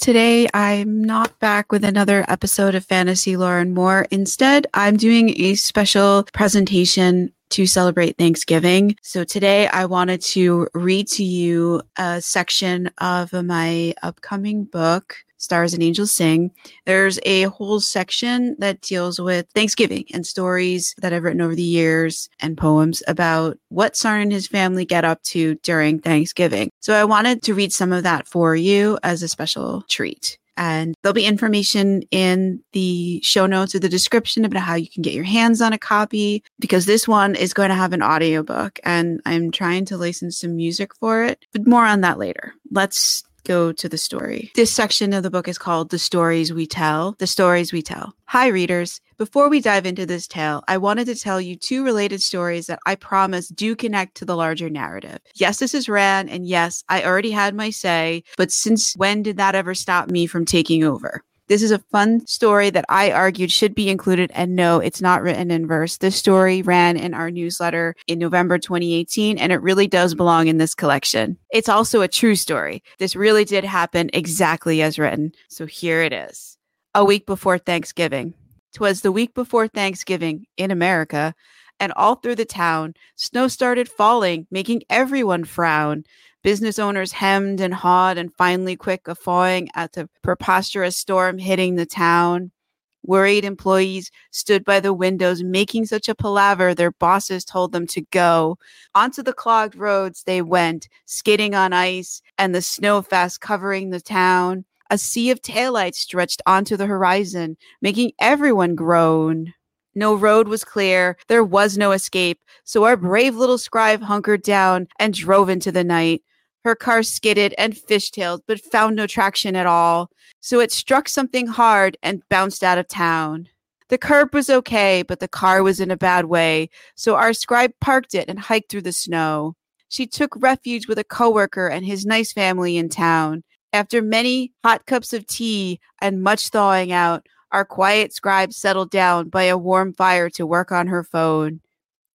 Today, I'm not back with another episode of Fantasy Lore and More. Instead, I'm doing a special presentation to celebrate Thanksgiving. So today I wanted to read to you a section of my upcoming book, Stars and Angels Sing. There's a whole section that deals with Thanksgiving and stories that I've written over the years and poems about what Sarn and his family get up to during Thanksgiving. So I wanted to read some of that for you as a special treat. And there'll be information in the show notes or the description about how you can get your hands on a copy because this one is going to have an audiobook and I'm trying to license some music for it. But more on that later. Let's go to the story. This section of the book is called The Stories We Tell. The Stories We Tell. Hi, readers. Before we dive into this tale, I wanted to tell you two related stories that I promise do connect to the larger narrative. Yes, this is Ran, and yes, I already had my say, but since when did that ever stop me from taking over? This is a fun story that I argued should be included. And no, it's not written in verse. This story ran in our newsletter in November 2018, and it really does belong in this collection. It's also a true story. This really did happen exactly as written. So here it is. A week before Thanksgiving. Twas the week before Thanksgiving in America, and all through the town, snow started falling, making everyone frown. Business owners hemmed and hawed and finally quick guffawing at the preposterous storm hitting the town. Worried employees stood by the windows making such a palaver their bosses told them to go. Onto the clogged roads they went, skidding on ice and the snow fast covering the town. A sea of taillights stretched onto the horizon, making everyone groan. No road was clear, there was no escape, so our brave little scribe hunkered down and drove into the night. Her car skidded and fishtailed, but found no traction at all, so it struck something hard and bounced out of town. The curb was okay, but the car was in a bad way, so our scribe parked it and hiked through the snow. She took refuge with a coworker and his nice family in town. After many hot cups of tea and much thawing out, our quiet scribe settled down by a warm fire to work on her phone.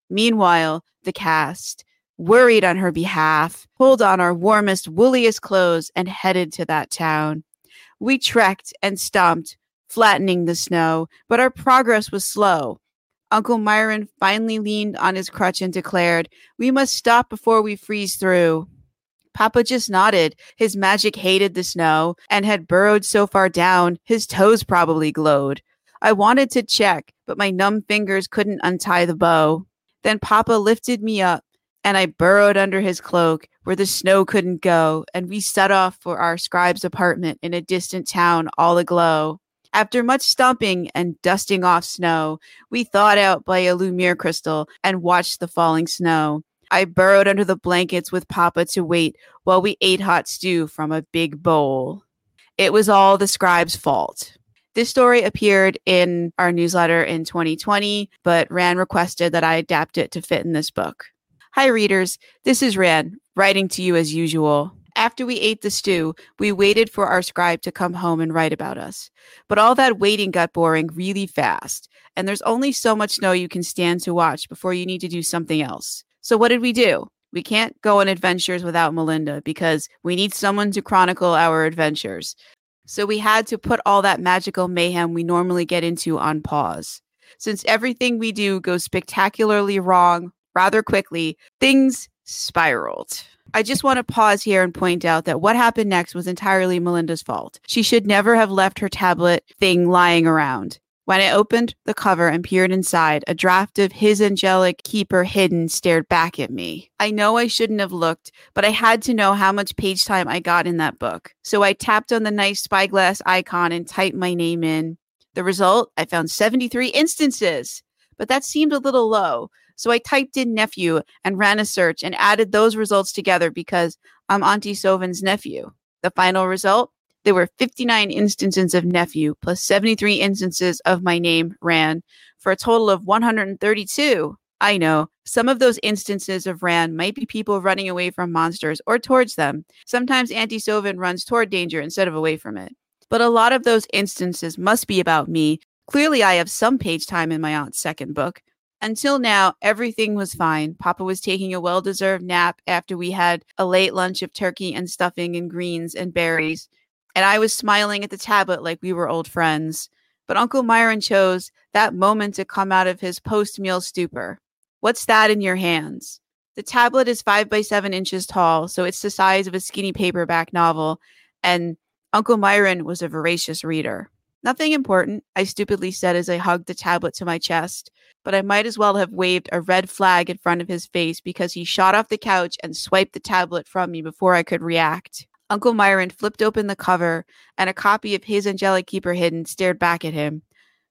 Meanwhile, the cast worried on her behalf, pulled on our warmest, wooliest clothes, and headed to that town. We trekked and stomped, flattening the snow, but our progress was slow. Uncle Myron finally leaned on his crutch and declared, We must stop before we freeze through. Papa just nodded. His magic hated the snow and had burrowed so far down, his toes probably glowed. I wanted to check, but my numb fingers couldn't untie the bow. Then Papa lifted me up, and I burrowed under his cloak where the snow couldn't go, and we set off for our scribe's apartment in a distant town all aglow. After much stomping and dusting off snow, we thawed out by a Lumiere crystal and watched the falling snow. I burrowed under the blankets with Papa to wait while we ate hot stew from a big bowl. It was all the scribe's fault. This story appeared in our newsletter in 2020, but Ran requested that I adapt it to fit in this book. Hi, readers. This is Ran, writing to you as usual. After we ate the stew, we waited for our scribe to come home and write about us. But all that waiting got boring really fast, and there's only so much snow you can stand to watch before you need to do something else. So, what did we do? We can't go on adventures without Melinda because we need someone to chronicle our adventures. So, we had to put all that magical mayhem we normally get into on pause. Since everything we do goes spectacularly wrong rather quickly, things spiraled. I just want to pause here and point out that what happened next was entirely Melinda's fault. She should never have left her tablet thing lying around. When I opened the cover and peered inside, a draft of His Angelic Keeper Hidden stared back at me. I know I shouldn't have looked, but I had to know how much page time I got in that book. So I tapped on the nice spyglass icon and typed my name in. The result, I found 73 instances, but that seemed a little low. So I typed in nephew and ran a search and added those results together because I'm Auntie Sovin's nephew. The final result there were 59 instances of nephew plus 73 instances of my name ran for a total of 132. I know some of those instances of ran might be people running away from monsters or towards them. Sometimes Auntie Sovin runs toward danger instead of away from it. But a lot of those instances must be about me. Clearly, I have some page time in my aunt's second book. Until now, everything was fine. Papa was taking a well deserved nap after we had a late lunch of turkey and stuffing and greens and berries. and I was smiling at the tablet like we were old friends. But Uncle Myron chose that moment to come out of his post meal stupor. What's that in your hands? The tablet is five by seven inches tall, so it's the size of a skinny paperback novel, and Uncle Myron was a voracious reader. Nothing important, I stupidly said as I hugged the tablet to my chest, but I might as well have waved a red flag in front of his face because he shot off the couch and swiped the tablet from me before I could react. Uncle Myron flipped open the cover, and a copy of His Angelic Keeper Hidden stared back at him.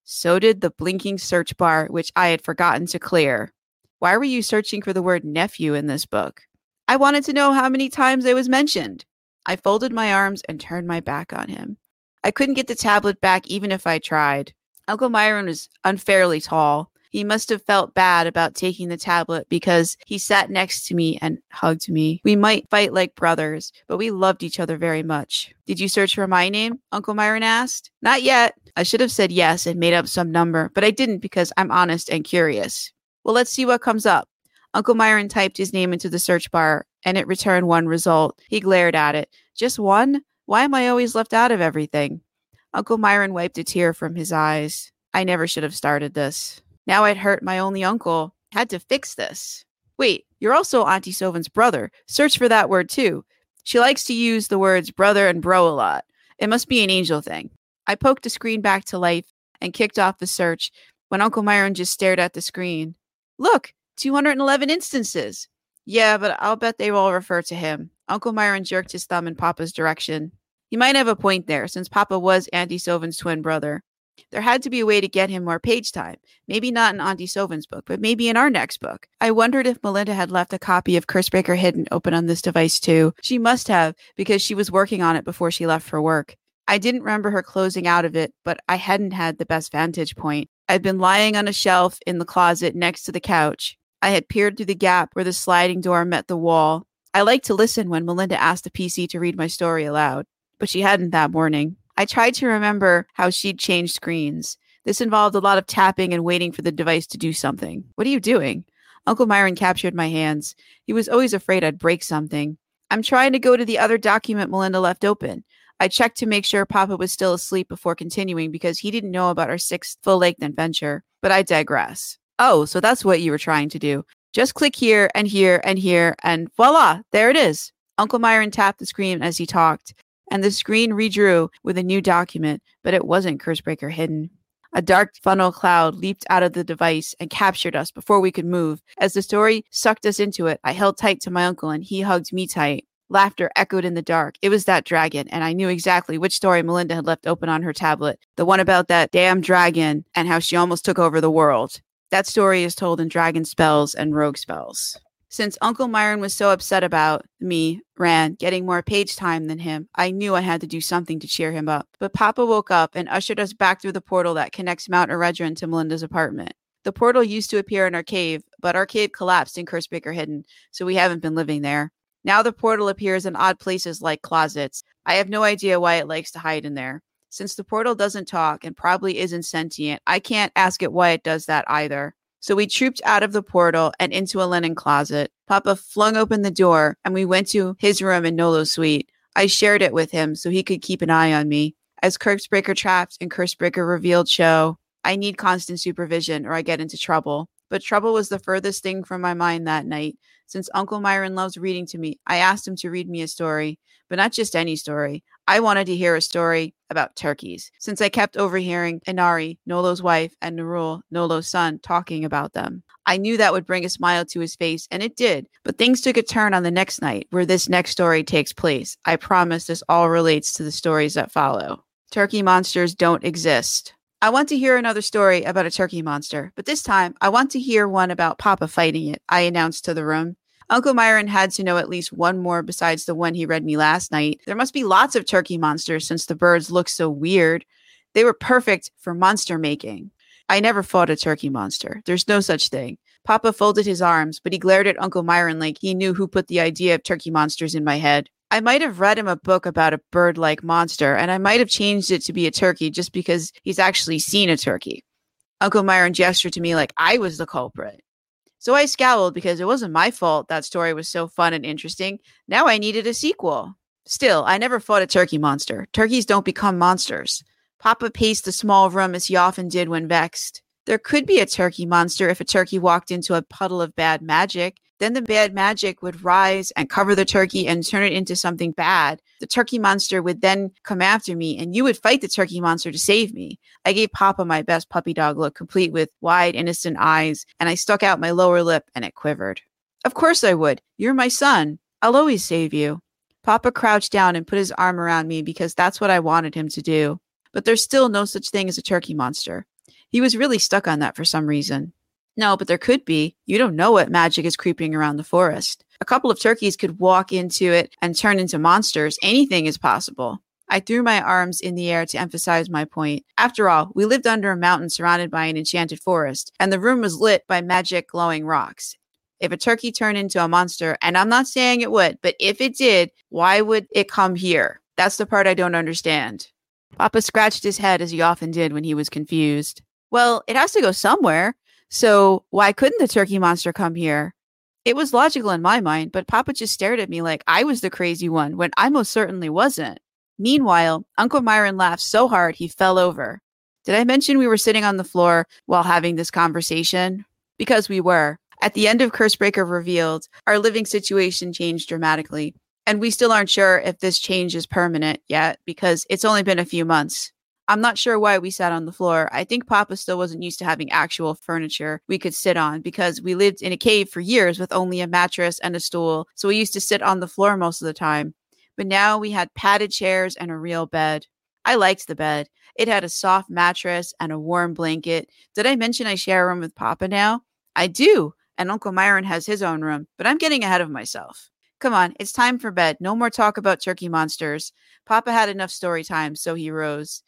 So did the blinking search bar, which I had forgotten to clear. Why were you searching for the word nephew in this book? I wanted to know how many times it was mentioned. I folded my arms and turned my back on him. I couldn't get the tablet back even if I tried. Uncle Myron was unfairly tall. He must have felt bad about taking the tablet because he sat next to me and hugged me. We might fight like brothers, but we loved each other very much. Did you search for my name? Uncle Myron asked. Not yet. I should have said yes and made up some number, but I didn't because I'm honest and curious. Well, let's see what comes up. Uncle Myron typed his name into the search bar and it returned one result. He glared at it. Just one? Why am I always left out of everything? Uncle Myron wiped a tear from his eyes. I never should have started this. Now I'd hurt my only uncle. Had to fix this. Wait, you're also Auntie Sovin's brother. Search for that word too. She likes to use the words brother and bro a lot. It must be an angel thing. I poked the screen back to life and kicked off the search when Uncle Myron just stared at the screen. Look, 211 instances. Yeah, but I'll bet they all refer to him. Uncle Myron jerked his thumb in Papa's direction. He might have a point there, since Papa was Auntie Sovin's twin brother. There had to be a way to get him more page time. Maybe not in Auntie Sovin's book, but maybe in our next book. I wondered if Melinda had left a copy of Cursebreaker Hidden open on this device too. She must have, because she was working on it before she left for work. I didn't remember her closing out of it, but I hadn't had the best vantage point. I'd been lying on a shelf in the closet next to the couch. I had peered through the gap where the sliding door met the wall. I liked to listen when Melinda asked the PC to read my story aloud, but she hadn't that morning. I tried to remember how she'd changed screens. This involved a lot of tapping and waiting for the device to do something. What are you doing? Uncle Myron captured my hands. He was always afraid I'd break something. I'm trying to go to the other document Melinda left open. I checked to make sure Papa was still asleep before continuing because he didn't know about our sixth full length adventure. But I digress. Oh, so that's what you were trying to do. Just click here and here and here, and voila, there it is. Uncle Myron tapped the screen as he talked and the screen redrew with a new document, but it wasn't Cursebreaker hidden. A dark funnel cloud leaped out of the device and captured us before we could move. As the story sucked us into it, I held tight to my uncle and he hugged me tight. Laughter echoed in the dark. It was that dragon, and I knew exactly which story Melinda had left open on her tablet. The one about that damn dragon and how she almost took over the world. That story is told in Dragon Spells and Rogue Spells. Since Uncle Myron was so upset about me, Ran, getting more page time than him, I knew I had to do something to cheer him up. But Papa woke up and ushered us back through the portal that connects Mount Eredrin to Melinda's apartment. The portal used to appear in our cave, but our cave collapsed in Cursebreaker Hidden, so we haven't been living there. Now the portal appears in odd places like closets. I have no idea why it likes to hide in there. Since the portal doesn't talk and probably isn't sentient, I can't ask it why it does that either. So we trooped out of the portal and into a linen closet. Papa flung open the door and we went to his room in Nolo's suite. I shared it with him so he could keep an eye on me. As Cursebreaker Trapped and Cursebreaker Revealed show, I need constant supervision or I get into trouble. But trouble was the furthest thing from my mind that night. Since Uncle Myron loves reading to me, I asked him to read me a story, but not just any story. I wanted to hear a story about turkeys, since I kept overhearing Inari, Nolo's wife, and Narul, Nolo's son, talking about them. I knew that would bring a smile to his face, and it did. But things took a turn on the next night, where this next story takes place. I promise this all relates to the stories that follow. Turkey monsters don't exist. I want to hear another story about a turkey monster, but this time I want to hear one about Papa fighting it, I announced to the room. Uncle Myron had to know at least one more besides the one he read me last night. There must be lots of turkey monsters since the birds look so weird. They were perfect for monster making. I never fought a turkey monster. There's no such thing. Papa folded his arms, but he glared at Uncle Myron like he knew who put the idea of turkey monsters in my head. I might have read him a book about a bird like monster, and I might have changed it to be a turkey just because he's actually seen a turkey. Uncle Myron gestured to me like I was the culprit. So I scowled because it wasn't my fault that story was so fun and interesting. Now I needed a sequel. Still, I never fought a turkey monster. Turkeys don't become monsters. Papa paced the small room as he often did when vexed. There could be a turkey monster if a turkey walked into a puddle of bad magic. Then the bad magic would rise and cover the turkey and turn it into something bad. The turkey monster would then come after me and you would fight the turkey monster to save me. I gave Papa my best puppy dog look, complete with wide, innocent eyes, and I stuck out my lower lip and it quivered. Of course I would. You're my son. I'll always save you. Papa crouched down and put his arm around me because that's what I wanted him to do. But there's still no such thing as a turkey monster. He was really stuck on that for some reason. No, but there could be. You don't know what magic is creeping around the forest. A couple of turkeys could walk into it and turn into monsters. Anything is possible. I threw my arms in the air to emphasize my point. After all, we lived under a mountain surrounded by an enchanted forest, and the room was lit by magic glowing rocks. If a turkey turned into a monster, and I'm not saying it would, but if it did, why would it come here? That's the part I don't understand. Papa scratched his head as he often did when he was confused. Well, it has to go somewhere. So why couldn't the turkey monster come here? It was logical in my mind, but Papa just stared at me like I was the crazy one when I most certainly wasn't. Meanwhile, Uncle Myron laughed so hard he fell over. Did I mention we were sitting on the floor while having this conversation? Because we were. At the end of Cursebreaker Revealed, our living situation changed dramatically. And we still aren't sure if this change is permanent yet because it's only been a few months. I'm not sure why we sat on the floor. I think Papa still wasn't used to having actual furniture we could sit on because we lived in a cave for years with only a mattress and a stool. So we used to sit on the floor most of the time. But now we had padded chairs and a real bed. I liked the bed. It had a soft mattress and a warm blanket. Did I mention I share a room with Papa now? I do. And Uncle Myron has his own room, but I'm getting ahead of myself. Come on, it's time for bed. No more talk about turkey monsters. Papa had enough story time, so he rose.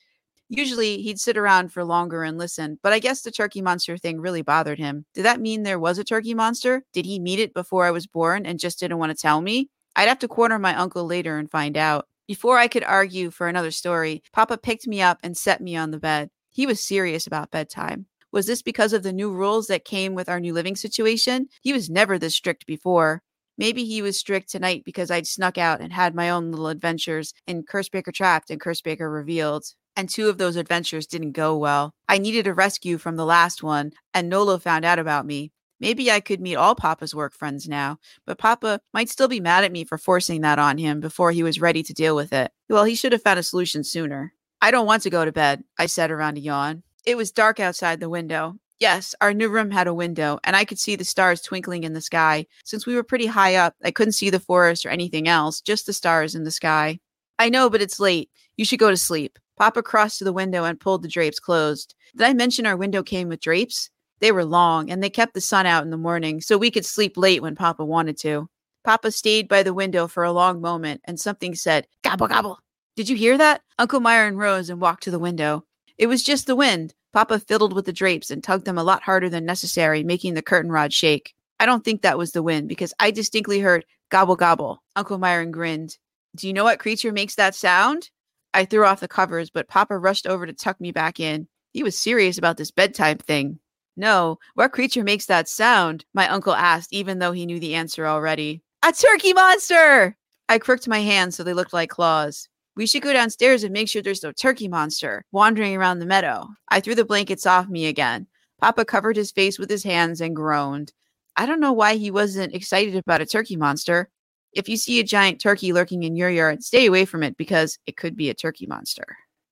Usually he'd sit around for longer and listen, but I guess the turkey monster thing really bothered him. Did that mean there was a turkey monster? Did he meet it before I was born and just didn't want to tell me? I'd have to corner my uncle later and find out. Before I could argue for another story, Papa picked me up and set me on the bed. He was serious about bedtime. Was this because of the new rules that came with our new living situation? He was never this strict before. Maybe he was strict tonight because I'd snuck out and had my own little adventures in Cursebreaker Trapped and Cursebreaker Revealed and two of those adventures didn't go well. I needed a rescue from the last one, and Nolo found out about me. Maybe I could meet all Papa's work friends now, but Papa might still be mad at me for forcing that on him before he was ready to deal with it. Well, he should have found a solution sooner. I don't want to go to bed, I said around a yawn. It was dark outside the window. Yes, our new room had a window, and I could see the stars twinkling in the sky. Since we were pretty high up, I couldn't see the forest or anything else, just the stars in the sky. I know, but it's late. You should go to sleep. Papa crossed to the window and pulled the drapes closed. Did I mention our window came with drapes? They were long and they kept the sun out in the morning, so we could sleep late when Papa wanted to. Papa stayed by the window for a long moment and something said, Gobble, gobble. Did you hear that? Uncle Myron rose and walked to the window. It was just the wind. Papa fiddled with the drapes and tugged them a lot harder than necessary, making the curtain rod shake. I don't think that was the wind because I distinctly heard gobble, gobble. Uncle Myron grinned. Do you know what creature makes that sound? I threw off the covers, but Papa rushed over to tuck me back in. He was serious about this bedtime thing. No, what creature makes that sound? My uncle asked, even though he knew the answer already. A turkey monster! I crooked my hands so they looked like claws. We should go downstairs and make sure there's no turkey monster wandering around the meadow. I threw the blankets off me again. Papa covered his face with his hands and groaned. I don't know why he wasn't excited about a turkey monster. If you see a giant turkey lurking in your yard, stay away from it because it could be a turkey monster.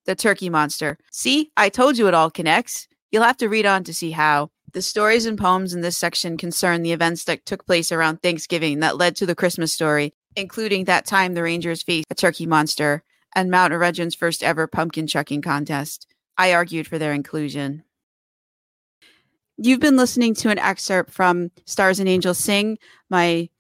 The turkey monster. See, I told you it all connects. You'll have to read on to see how. The stories and poems in this section concern the events that took place around Thanksgiving that led to the Christmas story, including that time the Rangers faced a turkey monster and Mount Eredron's first ever pumpkin chucking contest. I argued for their inclusion. You've been listening to an excerpt from Stars and Angels Sing, my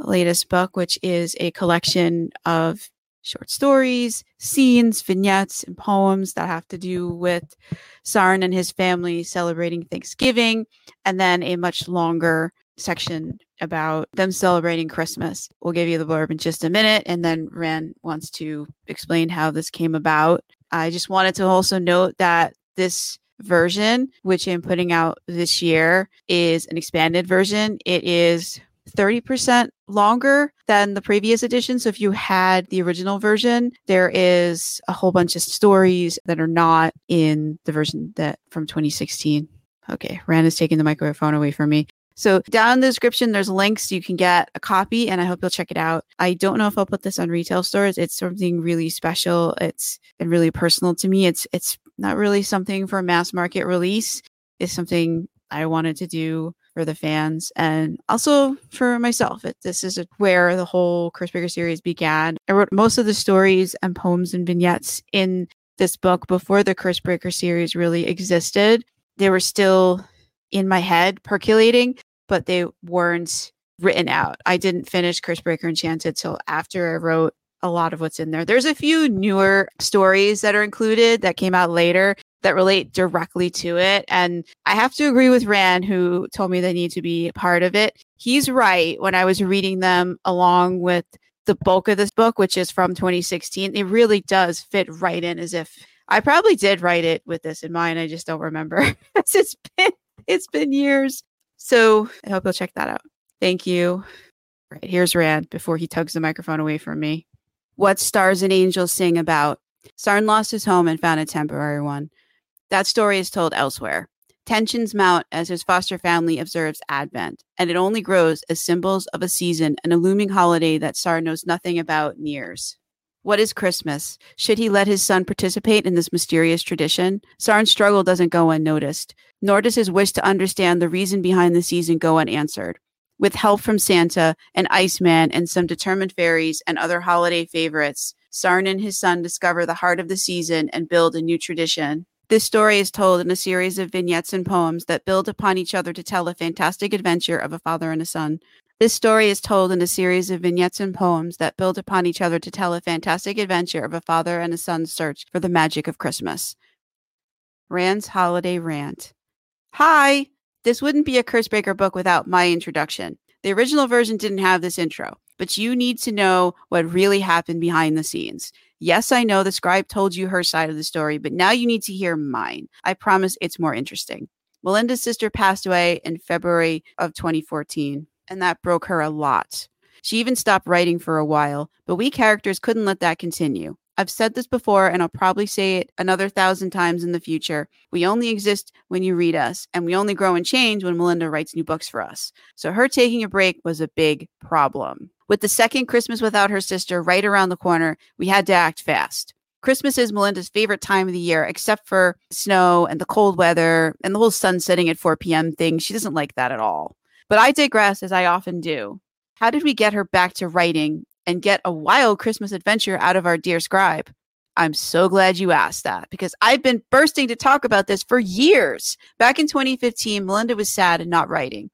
latest book, which is a collection of short stories, scenes, vignettes, and poems that have to do with Sarn and his family celebrating Thanksgiving, and then a much longer section about them celebrating Christmas. We'll give you the blurb in just a minute, and then Ran wants to explain how this came about. I just wanted to also note that this version, which I'm putting out this year, is an expanded version. It is 30% longer than the previous edition. So if you had the original version, there is a whole bunch of stories that are not in the version that from 2016. Okay, Ran is taking the microphone away from me. So down in the description, there's links. You can get a copy and I hope you'll check it out. I don't know if I'll put this on retail stores. It's something really special. It's and really personal to me. It's it's not really something for a mass market release. It's something I wanted to do for the fans and also for myself. It, this is where the whole Curse Breaker series began. I wrote most of the stories and poems and vignettes in this book before the Curse Breaker series really existed. They were still in my head percolating, but they weren't written out. I didn't finish Curse Breaker Enchanted till after I wrote a lot of what's in there. There's a few newer stories that are included that came out later that relate directly to it. And I have to agree with Ran, who told me they need to be part of it. He's right. When I was reading them along with the bulk of this book, which is from 2016, it really does fit right in as if I probably did write it with this in mind. I just don't remember. it's been it's been years. So I hope you'll check that out. Thank you. Right, here's Ran before he tugs the microphone away from me. What stars and angels sing about? Sarn lost his home and found a temporary one. That story is told elsewhere. Tensions mount as his foster family observes Advent, and it only grows as symbols of a season and a looming holiday that Sarn knows nothing about nears. What is Christmas? Should he let his son participate in this mysterious tradition? Sarn's struggle doesn't go unnoticed, nor does his wish to understand the reason behind the season go unanswered. With help from Santa, an Iceman, and some determined fairies and other holiday favorites, Sarn and his son discover the heart of the season and build a new tradition. This story is told in a series of vignettes and poems that build upon each other to tell a fantastic adventure of a father and a son. This story is told in a series of vignettes and poems that build upon each other to tell a fantastic adventure of a father and a son's search for the magic of Christmas. Ran's Holiday Rant. Hi! This wouldn't be a Cursebreaker book without my introduction. The original version didn't have this intro, but you need to know what really happened behind the scenes. Yes, I know the scribe told you her side of the story, but now you need to hear mine. I promise it's more interesting. Melinda's sister passed away in February of 2014, and that broke her a lot. She even stopped writing for a while, but we characters couldn't let that continue. I've said this before, and I'll probably say it another thousand times in the future. We only exist when you read us, and we only grow and change when Melinda writes new books for us. So her taking a break was a big problem. With the second Christmas without her sister right around the corner, we had to act fast. Christmas is Melinda's favorite time of the year, except for snow and the cold weather and the whole sun setting at 4 p.m. thing. She doesn't like that at all. But I digress, as I often do. How did we get her back to writing and get a wild Christmas adventure out of our dear scribe? I'm so glad you asked that because I've been bursting to talk about this for years. Back in 2015, Melinda was sad and not writing.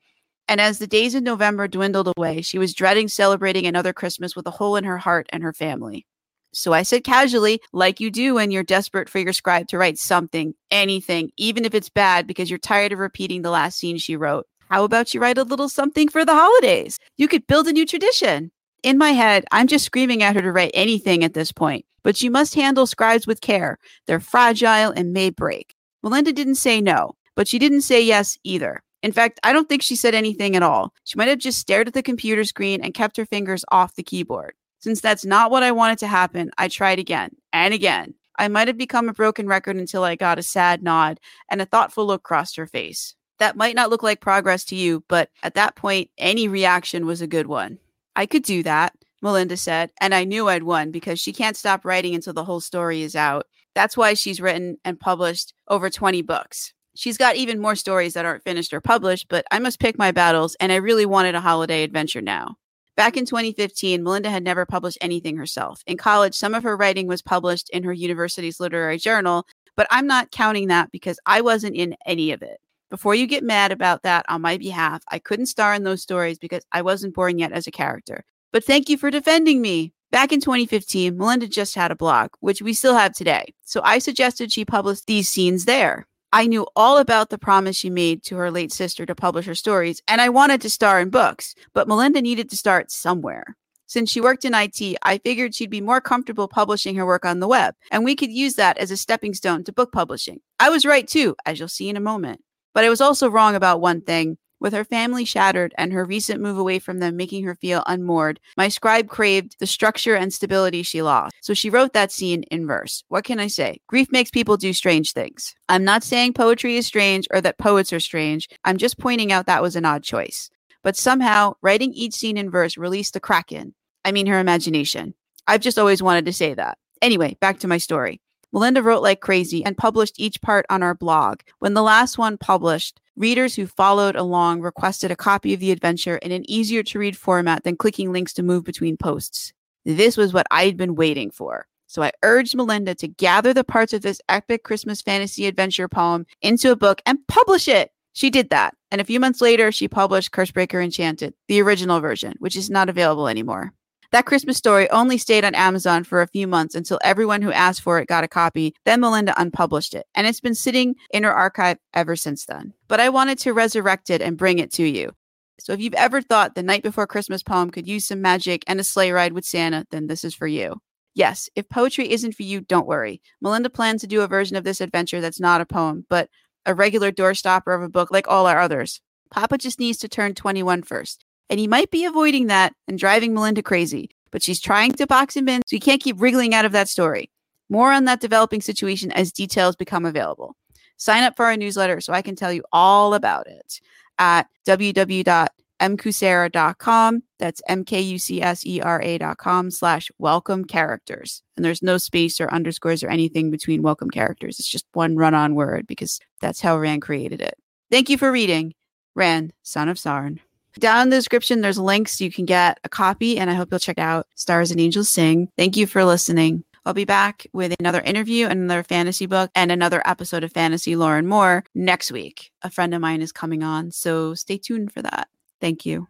And as the days in November dwindled away, she was dreading celebrating another Christmas with a hole in her heart and her family. So I said casually, like you do when you're desperate for your scribe to write something, anything, even if it's bad because you're tired of repeating the last scene she wrote. How about you write a little something for the holidays? You could build a new tradition. In my head, I'm just screaming at her to write anything at this point, but you must handle scribes with care. They're fragile and may break. Melinda didn't say no, but she didn't say yes either. In fact, I don't think she said anything at all. She might have just stared at the computer screen and kept her fingers off the keyboard. Since that's not what I wanted to happen, I tried again and again. I might have become a broken record until I got a sad nod and a thoughtful look crossed her face. That might not look like progress to you, but at that point, any reaction was a good one. I could do that, Melinda said, and I knew I'd won because she can't stop writing until the whole story is out. That's why she's written and published over 20 books. She's got even more stories that aren't finished or published, but I must pick my battles, and I really wanted a holiday adventure now. Back in 2015, Melinda had never published anything herself. In college, some of her writing was published in her university's literary journal, but I'm not counting that because I wasn't in any of it. Before you get mad about that on my behalf, I couldn't star in those stories because I wasn't born yet as a character. But thank you for defending me. Back in 2015, Melinda just had a blog, which we still have today. So I suggested she publish these scenes there. I knew all about the promise she made to her late sister to publish her stories, and I wanted to star in books, but Melinda needed to start somewhere. Since she worked in IT, I figured she'd be more comfortable publishing her work on the web, and we could use that as a stepping stone to book publishing. I was right too, as you'll see in a moment. But I was also wrong about one thing. With her family shattered and her recent move away from them making her feel unmoored, my scribe craved the structure and stability she lost. So she wrote that scene in verse. What can I say? Grief makes people do strange things. I'm not saying poetry is strange or that poets are strange. I'm just pointing out that was an odd choice. But somehow, writing each scene in verse released the kraken. I mean, her imagination. I've just always wanted to say that. Anyway, back to my story. Melinda wrote like crazy and published each part on our blog. When the last one published, readers who followed along requested a copy of the adventure in an easier to read format than clicking links to move between posts. This was what I'd been waiting for. So I urged Melinda to gather the parts of this epic Christmas fantasy adventure poem into a book and publish it. She did that. And a few months later, she published Cursebreaker Enchanted, the original version, which is not available anymore. That Christmas story only stayed on Amazon for a few months until everyone who asked for it got a copy. Then Melinda unpublished it, and it's been sitting in her archive ever since then. But I wanted to resurrect it and bring it to you. So if you've ever thought the Night Before Christmas poem could use some magic and a sleigh ride with Santa, then this is for you. Yes, if poetry isn't for you, don't worry. Melinda plans to do a version of this adventure that's not a poem, but a regular doorstopper of a book like all our others. Papa just needs to turn 21 first. And he might be avoiding that and driving Melinda crazy, but she's trying to box him in so he can't keep wriggling out of that story. More on that developing situation as details become available. Sign up for our newsletter so I can tell you all about it at www.mkucsera.com. That's M-K-U-C-S-E-R-A.com slash welcome characters. And there's no space or underscores or anything between welcome characters. It's just one run-on word because that's how Ran created it. Thank you for reading. Ran, son of Sarn. Down in the description, there's links you can get a copy, and I hope you'll check out Stars and Angels Sing. Thank you for listening. I'll be back with another interview another fantasy book and another episode of Fantasy Lore and More next week. A friend of mine is coming on, so stay tuned for that. Thank you.